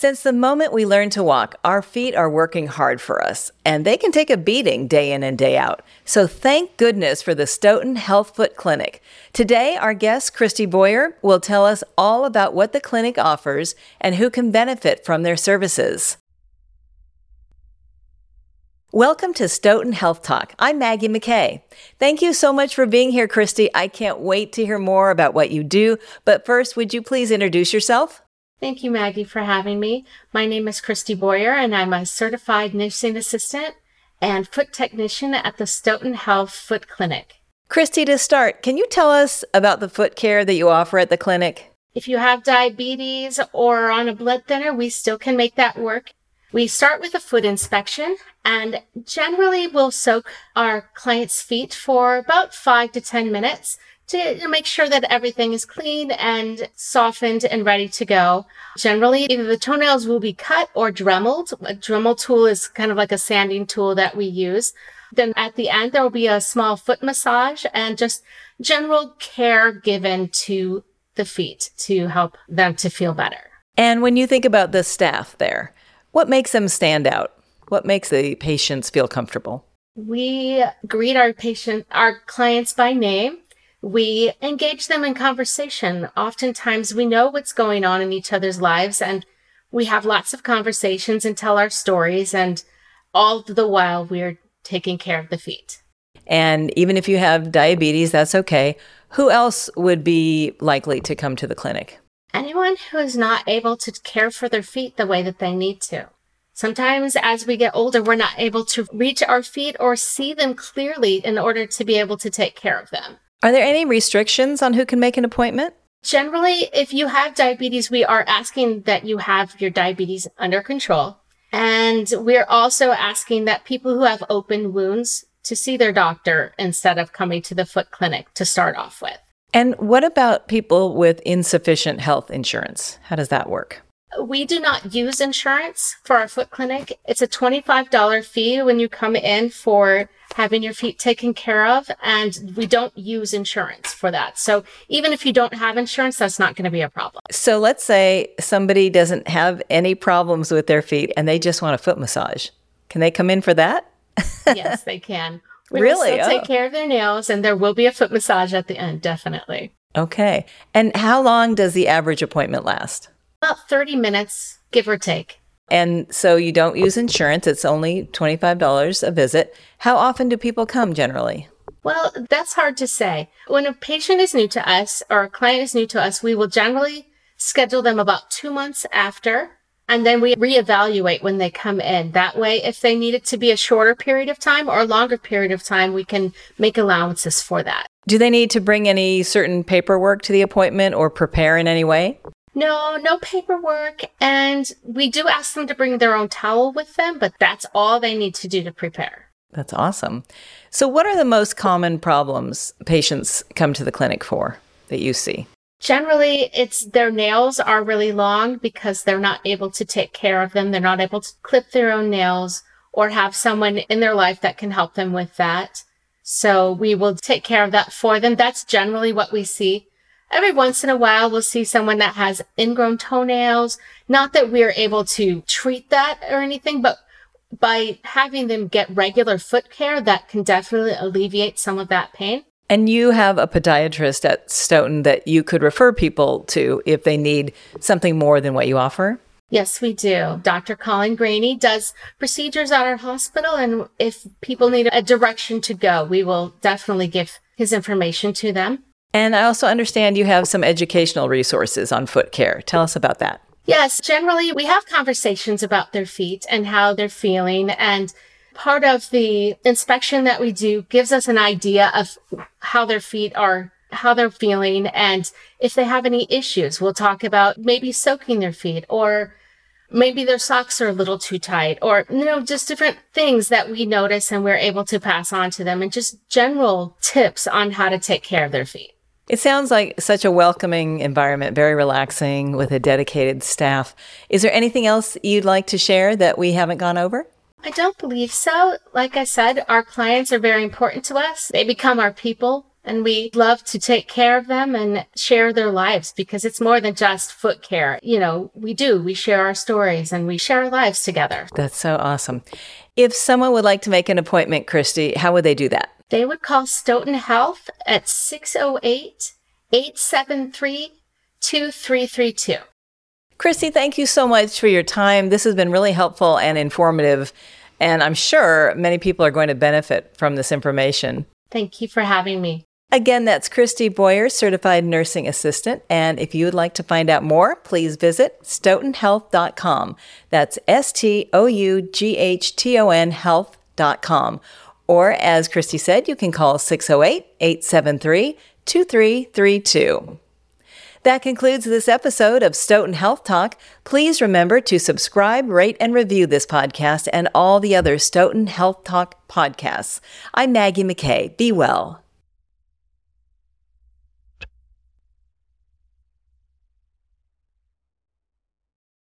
Since the moment we learn to walk, our feet are working hard for us, and they can take a beating day in and day out. So thank goodness for the Stoughton Health Foot Clinic. Today, our guest, Christy Boyer, will tell us all about what the clinic offers and who can benefit from their services. Welcome to Stoughton Health Talk. I'm Maggie McKay. Thank you so much for being here, Christy. I can't wait to hear more about what you do. But first, would you please introduce yourself? Thank you, Maggie, for having me. My name is Christy Boyer, and I'm a certified nursing assistant and foot technician at the Stoughton Health Foot Clinic. Christy, to start, can you tell us about the foot care that you offer at the clinic? If you have diabetes or on a blood thinner, we still can make that work. We start with a foot inspection and generally we'll soak our client's feet for about five to 10 minutes to make sure that everything is clean and softened and ready to go. Generally, either the toenails will be cut or dremeled. A Dremel tool is kind of like a sanding tool that we use. Then at the end, there will be a small foot massage and just general care given to the feet to help them to feel better. And when you think about the staff there, what makes them stand out? What makes the patients feel comfortable? We greet our patient, our clients by name. We engage them in conversation. Oftentimes we know what's going on in each other's lives and we have lots of conversations and tell our stories and all the while we're taking care of the feet. And even if you have diabetes, that's okay. Who else would be likely to come to the clinic? anyone who is not able to care for their feet the way that they need to. Sometimes as we get older, we're not able to reach our feet or see them clearly in order to be able to take care of them. Are there any restrictions on who can make an appointment? Generally, if you have diabetes, we are asking that you have your diabetes under control. And we're also asking that people who have open wounds to see their doctor instead of coming to the foot clinic to start off with. And what about people with insufficient health insurance? How does that work? We do not use insurance for our foot clinic. It's a $25 fee when you come in for having your feet taken care of. And we don't use insurance for that. So even if you don't have insurance, that's not going to be a problem. So let's say somebody doesn't have any problems with their feet and they just want a foot massage. Can they come in for that? yes, they can. We really? Still oh. take care of their nails, and there will be a foot massage at the end, definitely. Okay. And how long does the average appointment last? About 30 minutes, give or take. And so you don't use insurance, it's only $25 a visit. How often do people come generally? Well, that's hard to say. When a patient is new to us or a client is new to us, we will generally schedule them about two months after and then we reevaluate when they come in. That way, if they need it to be a shorter period of time or a longer period of time, we can make allowances for that. Do they need to bring any certain paperwork to the appointment or prepare in any way? No, no paperwork. And we do ask them to bring their own towel with them, but that's all they need to do to prepare. That's awesome. So, what are the most common problems patients come to the clinic for that you see? Generally, it's their nails are really long because they're not able to take care of them. They're not able to clip their own nails or have someone in their life that can help them with that. So we will take care of that for them. That's generally what we see. Every once in a while, we'll see someone that has ingrown toenails. Not that we're able to treat that or anything, but by having them get regular foot care, that can definitely alleviate some of that pain. And you have a podiatrist at Stoughton that you could refer people to if they need something more than what you offer? Yes, we do. Dr. Colin Graney does procedures at our hospital, and if people need a direction to go, we will definitely give his information to them. And I also understand you have some educational resources on foot care. Tell us about that. Yes, generally we have conversations about their feet and how they're feeling and part of the inspection that we do gives us an idea of how their feet are how they're feeling and if they have any issues we'll talk about maybe soaking their feet or maybe their socks are a little too tight or you know just different things that we notice and we're able to pass on to them and just general tips on how to take care of their feet it sounds like such a welcoming environment, very relaxing with a dedicated staff. Is there anything else you'd like to share that we haven't gone over? I don't believe so. Like I said, our clients are very important to us. They become our people And we love to take care of them and share their lives because it's more than just foot care. You know, we do, we share our stories and we share our lives together. That's so awesome. If someone would like to make an appointment, Christy, how would they do that? They would call Stoughton Health at 608 873 2332. Christy, thank you so much for your time. This has been really helpful and informative. And I'm sure many people are going to benefit from this information. Thank you for having me. Again, that's Christy Boyer, Certified Nursing Assistant. And if you would like to find out more, please visit stoughtonhealth.com. That's S T O U G H T O N health.com. Or as Christy said, you can call 608 873 2332. That concludes this episode of Stoughton Health Talk. Please remember to subscribe, rate, and review this podcast and all the other Stoughton Health Talk podcasts. I'm Maggie McKay. Be well.